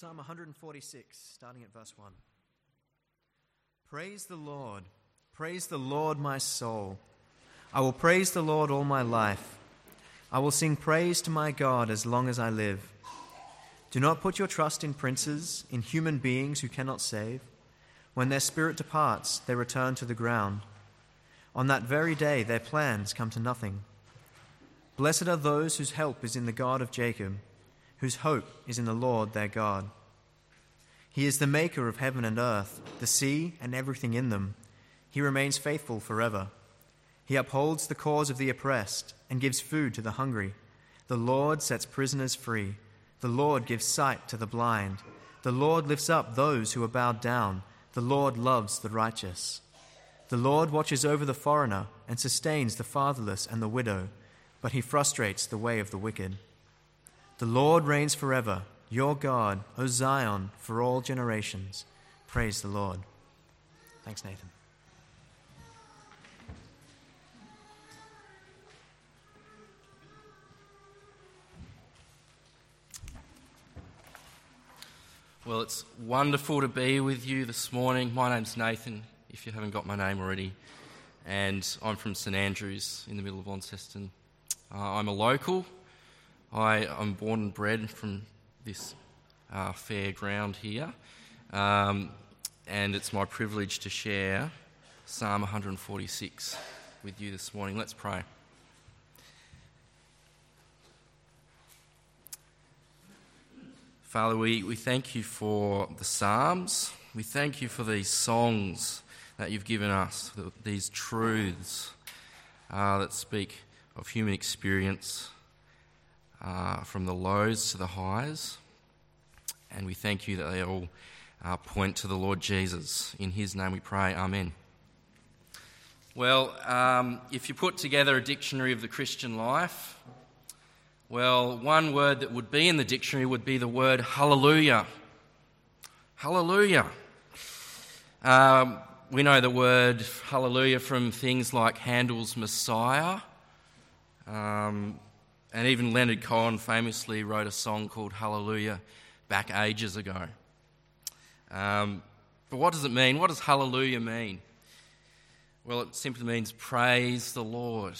Psalm 146, starting at verse 1. Praise the Lord. Praise the Lord, my soul. I will praise the Lord all my life. I will sing praise to my God as long as I live. Do not put your trust in princes, in human beings who cannot save. When their spirit departs, they return to the ground. On that very day, their plans come to nothing. Blessed are those whose help is in the God of Jacob, whose hope is in the Lord their God. He is the maker of heaven and earth, the sea and everything in them. He remains faithful forever. He upholds the cause of the oppressed and gives food to the hungry. The Lord sets prisoners free. The Lord gives sight to the blind. The Lord lifts up those who are bowed down. The Lord loves the righteous. The Lord watches over the foreigner and sustains the fatherless and the widow, but he frustrates the way of the wicked. The Lord reigns forever, your God, O Zion, for all generations. Praise the Lord. Thanks, Nathan. Well, it's wonderful to be with you this morning. My name's Nathan, if you haven't got my name already, and I'm from St Andrews in the middle of Launceston. Uh, I'm a local. I, am born and bred from this uh, fair ground here, um, and it's my privilege to share Psalm 146 with you this morning. Let's pray. Father, we, we thank you for the Psalms. We thank you for these songs that you've given us, these truths uh, that speak of human experience uh, from the lows to the highs. And we thank you that they all uh, point to the Lord Jesus. In his name we pray. Amen. Well, um, if you put together a dictionary of the Christian life, well, one word that would be in the dictionary would be the word hallelujah. Hallelujah. Um, we know the word hallelujah from things like Handel's Messiah. Um, and even Leonard Cohen famously wrote a song called Hallelujah back ages ago. Um, but what does it mean? What does hallelujah mean? Well, it simply means praise the Lord.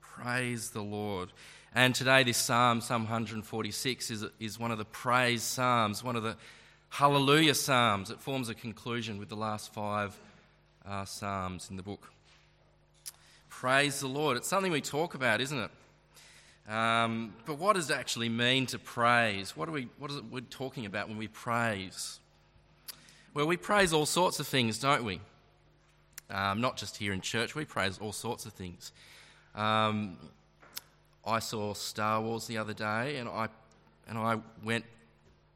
Praise the Lord. And today, this psalm, Psalm 146, is, is one of the praise psalms, one of the hallelujah psalms. It forms a conclusion with the last five uh, psalms in the book. Praise the Lord. It's something we talk about, isn't it? Um, but what does it actually mean to praise? What, are we, what is it we're talking about when we praise? Well, we praise all sorts of things, don't we? Um, not just here in church, we praise all sorts of things. Um, I saw Star Wars the other day, and I and I went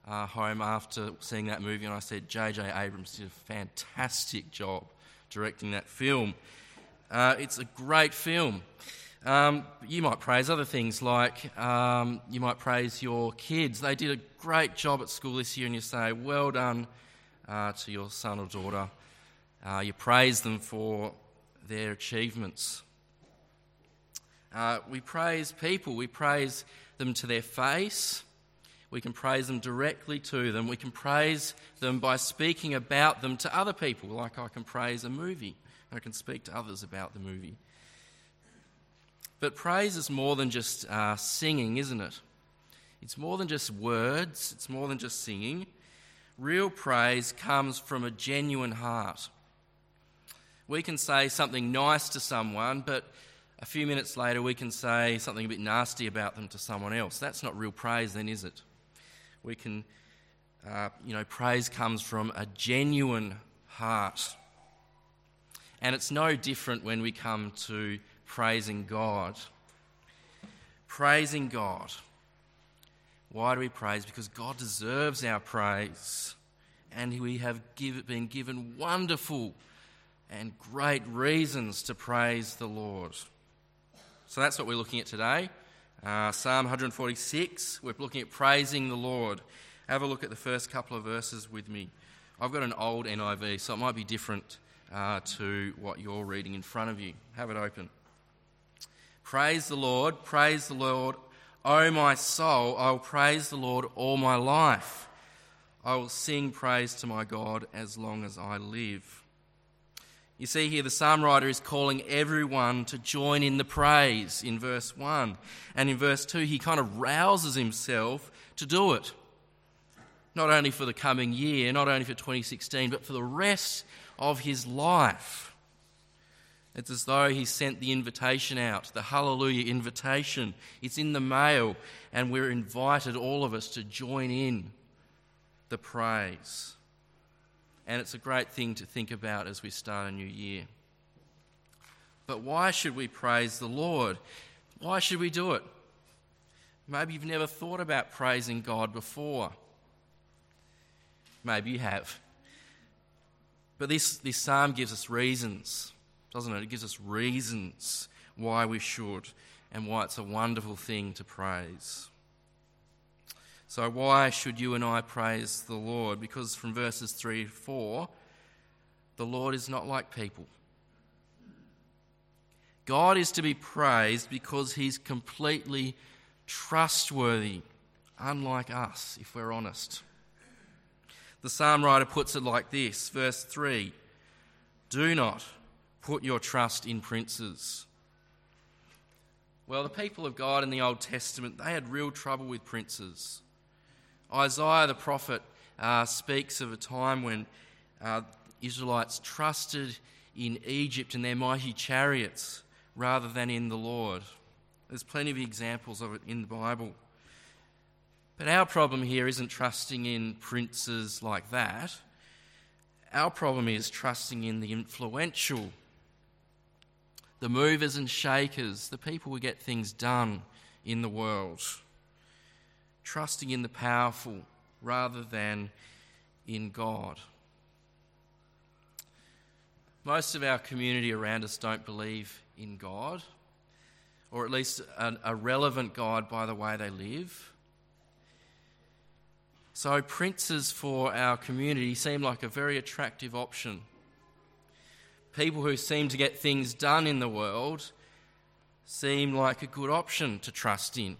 uh, home after seeing that movie, and I said, J.J. Abrams did a fantastic job directing that film. Uh, it's a great film. Um, you might praise other things like um, you might praise your kids. They did a great job at school this year, and you say, Well done uh, to your son or daughter. Uh, you praise them for their achievements. Uh, we praise people, we praise them to their face. We can praise them directly to them. We can praise them by speaking about them to other people, like I can praise a movie. I can speak to others about the movie. But praise is more than just uh, singing, isn't it? It's more than just words, it's more than just singing. Real praise comes from a genuine heart. We can say something nice to someone, but a few minutes later we can say something a bit nasty about them to someone else. That's not real praise, then, is it? We can, uh, you know, praise comes from a genuine heart. And it's no different when we come to praising God. Praising God. Why do we praise? Because God deserves our praise. And we have give, been given wonderful and great reasons to praise the Lord. So that's what we're looking at today. Uh, Psalm 146, we're looking at praising the Lord. Have a look at the first couple of verses with me. I've got an old NIV, so it might be different uh, to what you're reading in front of you. Have it open. Praise the Lord, praise the Lord. O my soul, I will praise the Lord all my life. I will sing praise to my God as long as I live. You see here, the psalm writer is calling everyone to join in the praise in verse 1. And in verse 2, he kind of rouses himself to do it. Not only for the coming year, not only for 2016, but for the rest of his life. It's as though he sent the invitation out, the hallelujah invitation. It's in the mail, and we're invited, all of us, to join in the praise. And it's a great thing to think about as we start a new year. But why should we praise the Lord? Why should we do it? Maybe you've never thought about praising God before. Maybe you have. But this, this psalm gives us reasons doesn't it? It gives us reasons why we should and why it's a wonderful thing to praise. So, why should you and I praise the Lord? Because from verses 3 to 4, the Lord is not like people. God is to be praised because he's completely trustworthy, unlike us, if we're honest. The psalm writer puts it like this verse 3 Do not Put your trust in princes. Well, the people of God in the Old Testament, they had real trouble with princes. Isaiah the prophet uh, speaks of a time when uh, Israelites trusted in Egypt and their mighty chariots rather than in the Lord. There's plenty of examples of it in the Bible. But our problem here isn't trusting in princes like that. Our problem is trusting in the influential the movers and shakers, the people who get things done in the world. Trusting in the powerful rather than in God. Most of our community around us don't believe in God, or at least a, a relevant God by the way they live. So, princes for our community seem like a very attractive option people who seem to get things done in the world seem like a good option to trust in.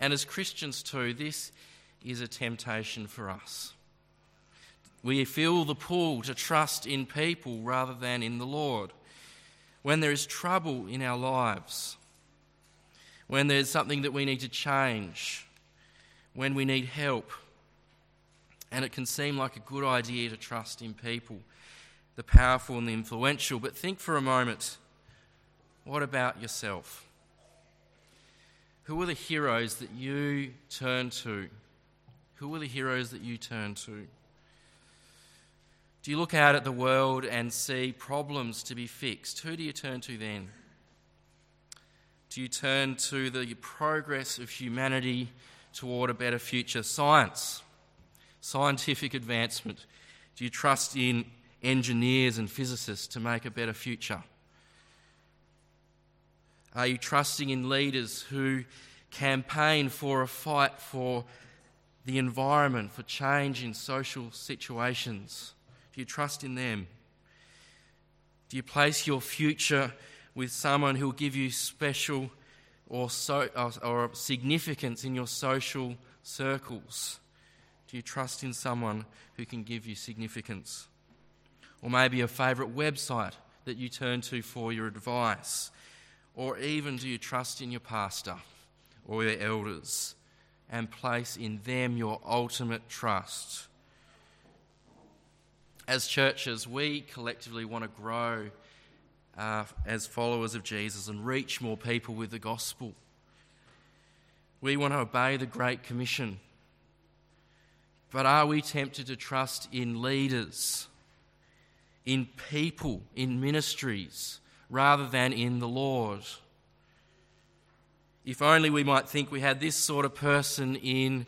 And as Christians, too, this is a temptation for us. We feel the pull to trust in people rather than in the Lord. When there is trouble in our lives, when there's something that we need to change, when we need help, and it can seem like a good idea to trust in people the powerful and the influential. But think for a moment what about yourself? Who are the heroes that you turn to? Who are the heroes that you turn to? Do you look out at the world and see problems to be fixed? Who do you turn to then? Do you turn to the progress of humanity toward a better future? Science, scientific advancement. Do you trust in engineers and physicists to make a better future? Are you trusting in leaders who campaign for a fight for the environment, for change in social situations? Do you trust in them? Do you place your future with someone who will give you special or, so, or significance in your social circles? Do you trust in someone who can give you significance? Or maybe a favourite website that you turn to for your advice, or even do you trust in your pastor or your elders and place in them your ultimate trust? As churches, we collectively want to grow uh, as followers of Jesus and reach more people with the gospel. We want to obey the Great Commission. But are we tempted to trust in leaders? In people, in ministries, rather than in the Lord. If only we might think we had this sort of person in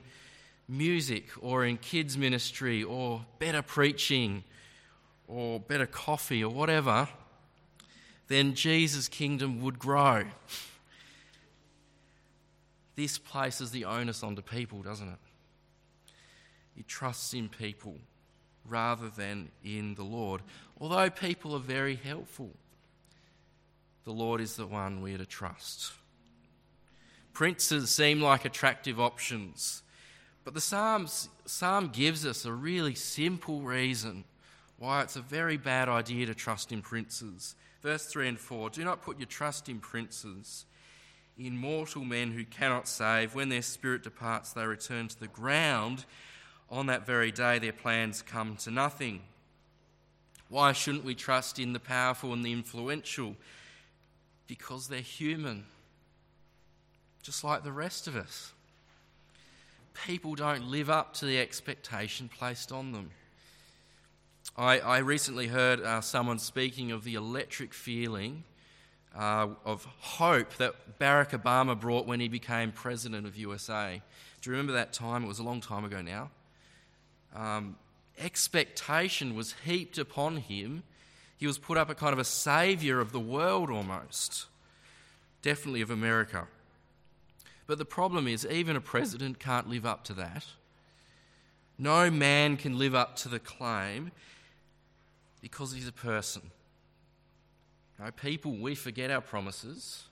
music or in kids' ministry or better preaching or better coffee or whatever, then Jesus' kingdom would grow. This places the onus onto people, doesn't it? He trusts in people rather than in the Lord. Although people are very helpful, the Lord is the one we are to trust. Princes seem like attractive options, But the Psalms, Psalm gives us a really simple reason why it's a very bad idea to trust in princes. Verse 3 and 4 Do not put your trust in princes, in mortal men who cannot save. When their spirit departs, they return to the ground. On that very day, their plans come to nothing. Why shouldn't we trust in the powerful and the influential? Because they're human, just like the rest of us. People don't live up to the expectation placed on them. I, I recently heard uh, someone speaking of the electric feeling uh, of hope that Barack Obama brought when he became president of USA. Do you remember that time? It was a long time ago now. Um, expectation was heaped upon him. He was put up a kind of a savior of the world almost, definitely of America. But the problem is, even a president can't live up to that. No man can live up to the claim because he's a person. People, we forget our promises.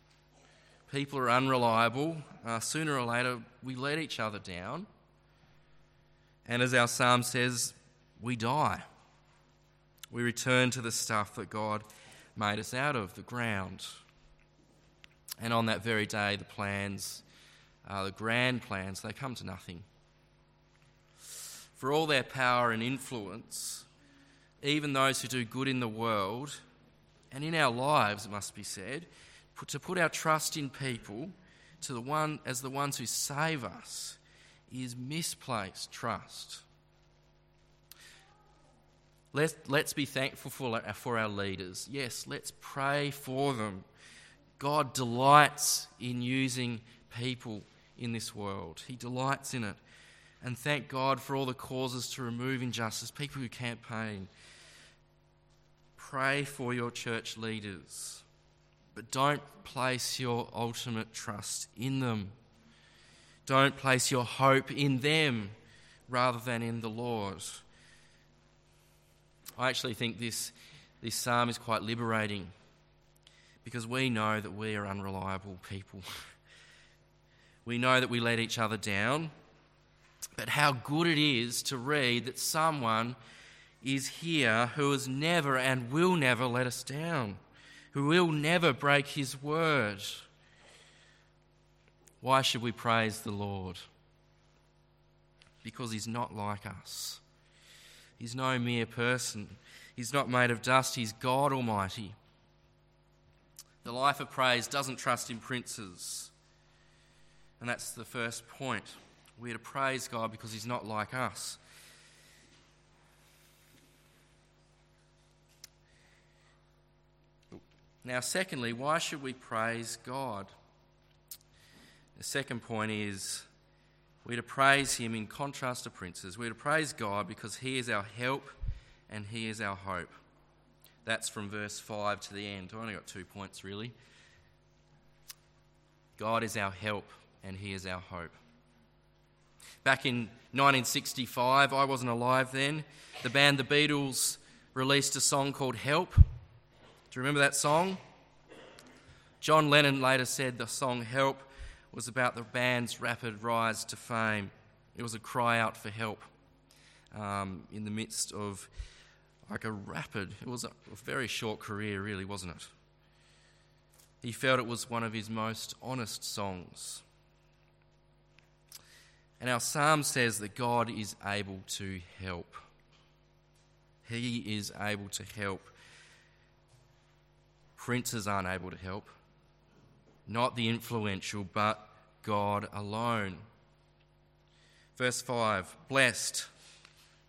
People are unreliable. Uh, sooner or later, we let each other down. And as our psalm says, we die. We return to the stuff that God made us out of, the ground. And on that very day, the plans, uh, the grand plans, they come to nothing. For all their power and influence, even those who do good in the world and in our lives, it must be said, to put our trust in people to the one as the ones who save us is misplaced trust. Let's, let's be thankful for, for our leaders. Yes, let's pray for them. God delights in using people in this world, He delights in it. And thank God for all the causes to remove injustice, people who campaign. Pray for your church leaders, but don't place your ultimate trust in them. Don't place your hope in them rather than in the Lord. I actually think this, this psalm is quite liberating because we know that we are unreliable people. we know that we let each other down, but how good it is to read that someone is here who has never and will never let us down, who will never break his word. Why should we praise the Lord? Because he's not like us. He's no mere person. He's not made of dust. He's God Almighty. The life of praise doesn't trust in princes. And that's the first point. We're to praise God because He's not like us. Now, secondly, why should we praise God? The second point is we're to praise Him in contrast to princes. We're to praise God because He is our help and He is our hope. That's from verse 5 to the end. I've only got two points really. God is our help and He is our hope. Back in 1965, I wasn't alive then, the band The Beatles released a song called Help. Do you remember that song? John Lennon later said the song Help was about the band's rapid rise to fame. It was a cry out for help um, in the midst of like a rapid, it was a, a very short career, really, wasn't it? He felt it was one of his most honest songs. And our psalm says that God is able to help. He is able to help. Princes aren't able to help, not the influential, but God alone. Verse 5 Blessed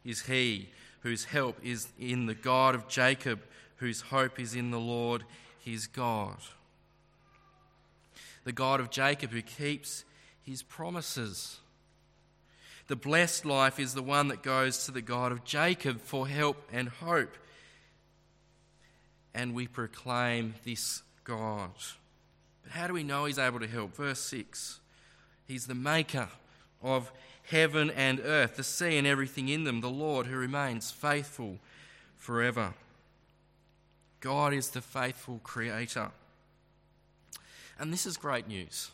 is he whose help is in the God of Jacob, whose hope is in the Lord his God. The God of Jacob who keeps his promises. The blessed life is the one that goes to the God of Jacob for help and hope and we proclaim this God. But how do we know He's able to help? Verse 6 He's the maker of heaven and earth, the sea and everything in them, the Lord who remains faithful forever. God is the faithful creator. And this is great news.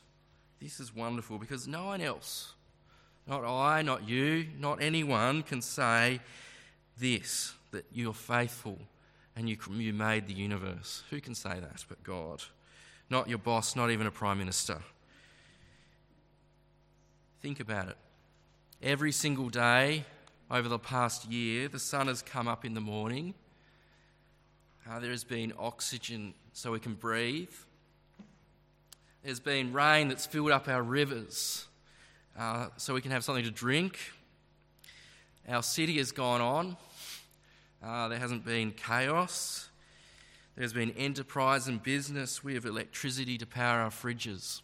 This is wonderful because no one else, Not I, not you, not anyone can say this that you're faithful and you, you made the universe. Who can say that but God? Not your boss, not even a prime minister. Think about it. Every single day over the past year, the sun has come up in the morning. Uh, there has been oxygen so we can breathe. There's been rain that's filled up our rivers uh, so we can have something to drink. Our city has gone on. Uh, there hasn't been chaos. There's been enterprise and business. We have electricity to power our fridges.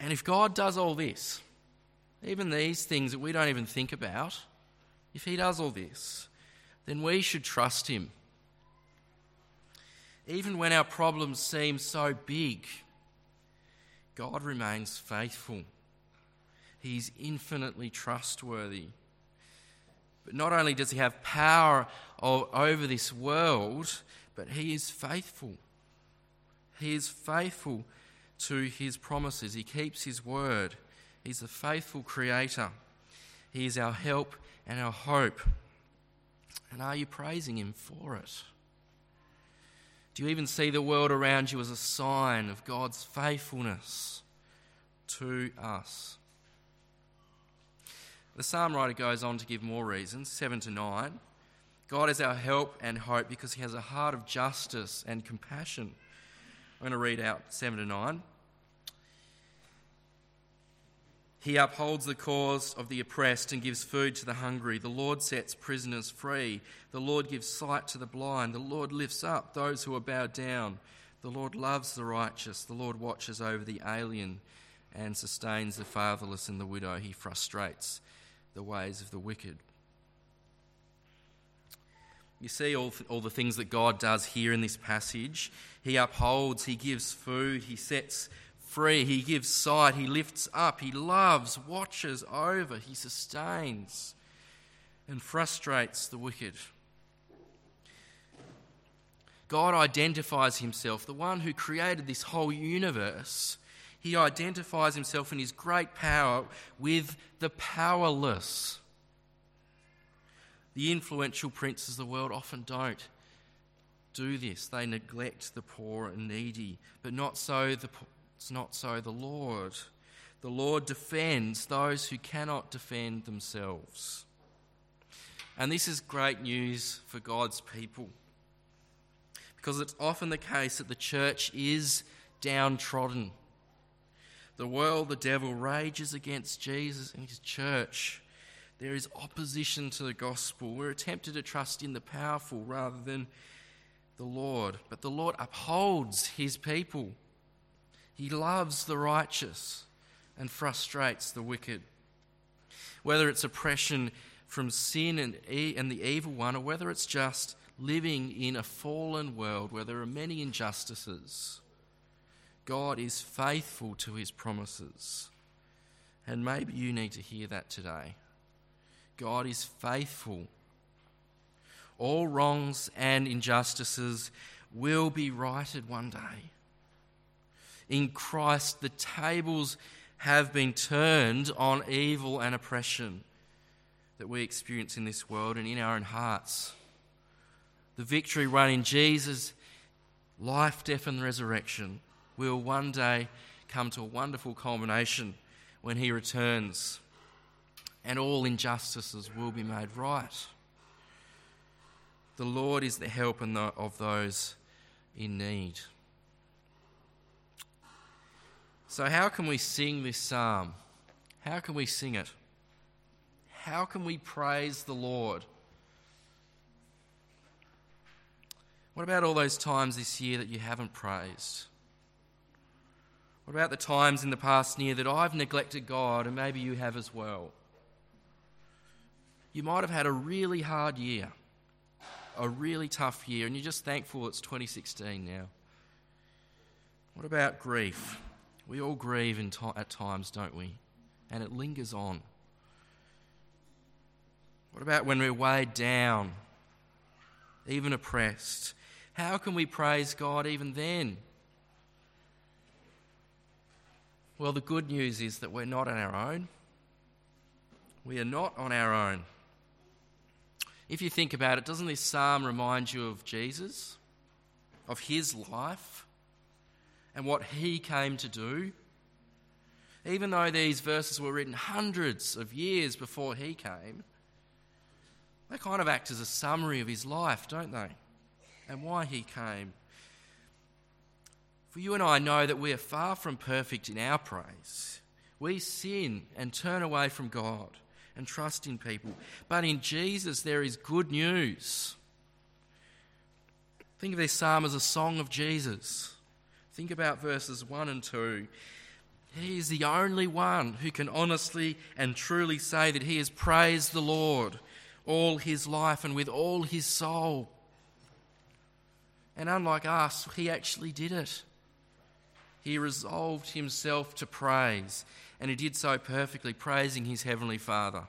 And if God does all this, even these things that we don't even think about, if He does all this, then we should trust Him. Even when our problems seem so big, God remains faithful. He's infinitely trustworthy. But not only does He have power over this world, but He is faithful. He is faithful to His promises, He keeps His word. He's a faithful Creator. He is our help and our hope. And are you praising Him for it? Do you even see the world around you as a sign of God's faithfulness to us? The psalm writer goes on to give more reasons, 7 to 9. God is our help and hope because he has a heart of justice and compassion. I'm going to read out 7 to 9. He upholds the cause of the oppressed and gives food to the hungry. The Lord sets prisoners free. The Lord gives sight to the blind. The Lord lifts up those who are bowed down. The Lord loves the righteous. The Lord watches over the alien and sustains the fatherless and the widow. He frustrates the ways of the wicked. You see all, all the things that God does here in this passage. He upholds, He gives food, He sets free. He gives sight. He lifts up. He loves, watches over. He sustains and frustrates the wicked. God identifies himself, the one who created this whole universe. He identifies himself in his great power with the powerless. The influential princes of the world often don't do this. They neglect the poor and needy, but not so the it's not so the Lord. The Lord defends those who cannot defend themselves. And this is great news for God's people. Because it's often the case that the church is downtrodden. The world, the devil, rages against Jesus and his church. There is opposition to the gospel. We're tempted to trust in the powerful rather than the Lord. But the Lord upholds his people. He loves the righteous and frustrates the wicked. Whether it's oppression from sin and, and the evil one, or whether it's just living in a fallen world where there are many injustices, God is faithful to his promises. And maybe you need to hear that today. God is faithful. All wrongs and injustices will be righted one day in Christ, the tables have been turned on evil and oppression that we experience in this world and in our own hearts. The victory won in Jesus' life, death, and resurrection will one day come to a wonderful culmination when he returns and all injustices will be made right. The Lord is the help of those in need. So, how can we sing this psalm? How can we sing it? How can we praise the Lord? What about all those times this year that you haven't praised? What about the times in the past year that I've neglected God and maybe you have as well? You might have had a really hard year, a really tough year, and you're just thankful it's 2016 now. What about grief? We all grieve at times, don't we? And it lingers on. What about when we're weighed down, even oppressed? How can we praise God even then? Well, the good news is that we're not on our own. We are not on our own. If you think about it, doesn't this psalm remind you of Jesus, of his life, and what he came to do? Even though these verses were written hundreds of years before he came, they kind of act as a summary of his life, don't they? And why he came. For you and I know that we are far from perfect in our praise. We sin and turn away from God and trust in people. But in Jesus, there is good news. Think of this psalm as a song of Jesus. Think about verses 1 and 2. He is the only one who can honestly and truly say that he has praised the Lord all his life and with all his soul. And unlike us, he actually did it. He resolved himself to praise, and he did so perfectly, praising his heavenly Father.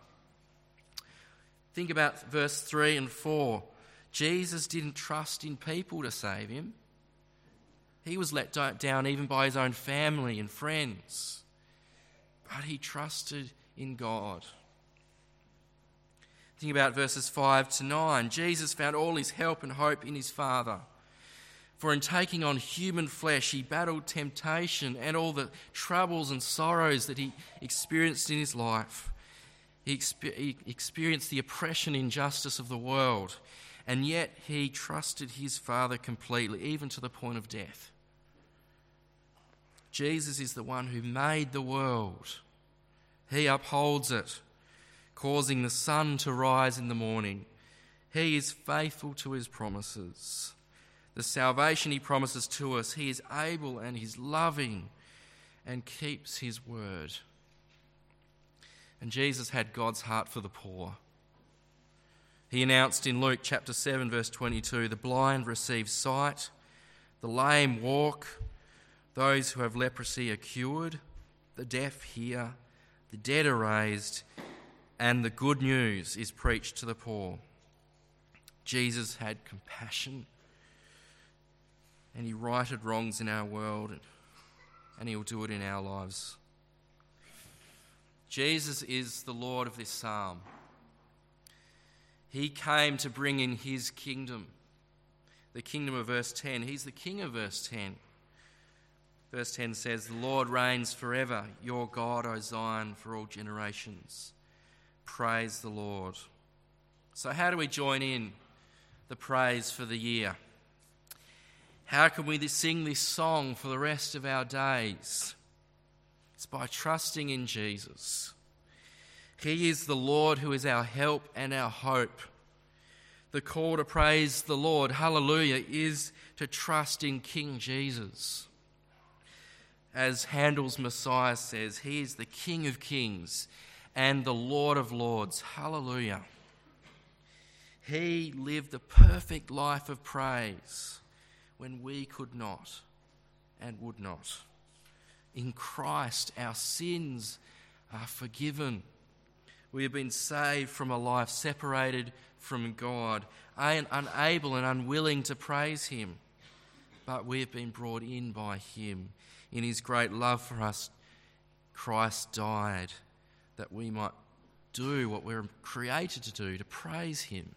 Think about verse 3 and 4. Jesus didn't trust in people to save him. He was let down even by his own family and friends. But he trusted in God. Think about verses 5 to 9. Jesus found all his help and hope in his Father. For in taking on human flesh, he battled temptation and all the troubles and sorrows that he experienced in his life. He, exper- he experienced the oppression and injustice of the world, and yet he trusted his Father completely, even to the point of death. Jesus is the one who made the world, he upholds it causing the sun to rise in the morning. He is faithful to his promises. The salvation he promises to us, he is able and he's loving and keeps his word. And Jesus had God's heart for the poor. He announced in Luke chapter 7, verse 22 the blind receive sight, the lame walk, those who have leprosy are cured, the deaf hear, the dead are raised and the good news is preached to the poor. Jesus had compassion and he righted wrongs in our world and he'll do it in our lives. Jesus is the Lord of this psalm. He came to bring in his kingdom, the kingdom of verse 10. He's the king of verse 10. Verse 10 says, The Lord reigns forever, your God, O Zion, for all generations. Praise the Lord. So, how do we join in the praise for the year? How can we sing this song for the rest of our days? It's by trusting in Jesus. He is the Lord who is our help and our hope. The call to praise the Lord, hallelujah, is to trust in King Jesus. As Handel's Messiah says, He is the King of kings and the Lord of Lords. Hallelujah. He lived the perfect life of praise when we could not and would not. In Christ, our sins are forgiven. We have been saved from a life separated from God, unable and unwilling to praise Him. But we have been brought in by Him. In His great love for us, Christ died that we might do what we're created to do to praise Him,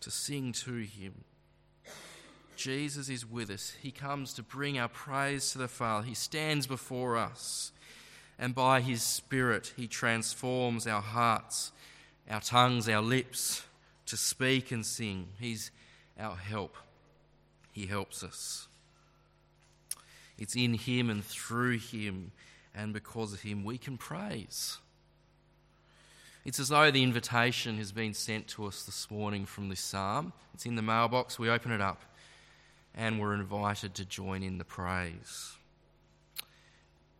to sing to Him. Jesus is with us. He comes to bring our praise to the Father. He stands before us, and by His Spirit, He transforms our hearts, our tongues, our lips to speak and sing. He's our help. He helps us. It's in Him and through Him, and because of Him, we can praise. It's as though the invitation has been sent to us this morning from this psalm. It's in the mailbox. We open it up and we're invited to join in the praise.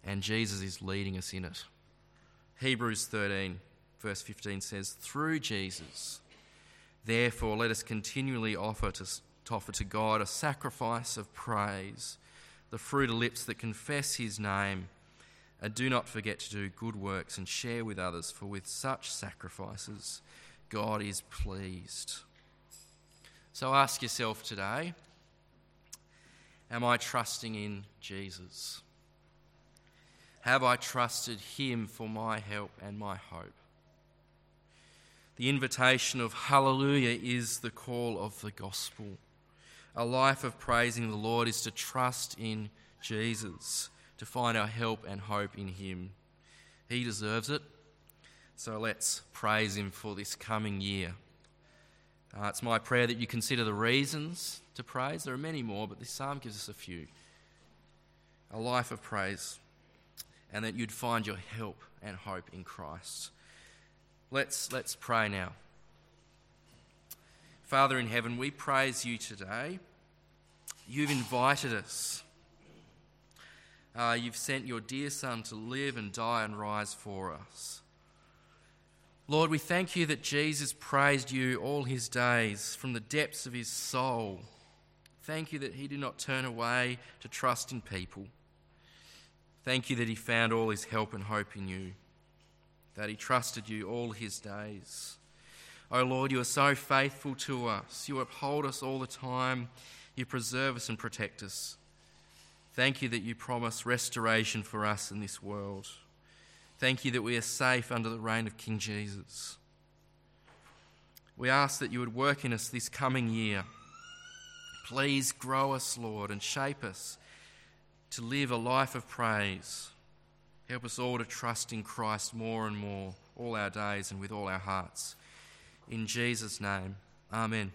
And Jesus is leading us in it. Hebrews 13, verse 15 says, Through Jesus, therefore, let us continually offer to, to offer to God a sacrifice of praise, the fruit of lips that confess his name. And do not forget to do good works and share with others, for with such sacrifices, God is pleased. So ask yourself today Am I trusting in Jesus? have I trusted him for my help and my hope. The invitation of hallelujah is the call of the gospel. A life of praising the Lord is to trust in Jesus, to find our help and hope in him. He deserves it. So let's praise him for this coming year. Uh, it's my prayer that you consider the reasons to praise. There are many more, but this psalm gives us a few. A life of praise, and that you'd find your help and hope in Christ. Let's, let's pray now. Father in heaven, we praise you today. You've invited us. Uh, you've sent your dear Son to live and die and rise for us. Lord, we thank you that Jesus praised you all his days from the depths of his soul. Thank you that he did not turn away to trust in people. Thank you that he found all his help and hope in you, that he trusted you all his days. Oh Lord, you are so faithful to us. You uphold us all the time. You preserve us and protect us. Thank you that you promise restoration for us in this world. Thank you that we are safe under the reign of King Jesus. We ask that you would work in us this coming year. Please grow us, Lord, and shape us to live a life of praise. Help us all to trust in Christ more and more, all our days and with all our hearts. In Jesus' name, Amen.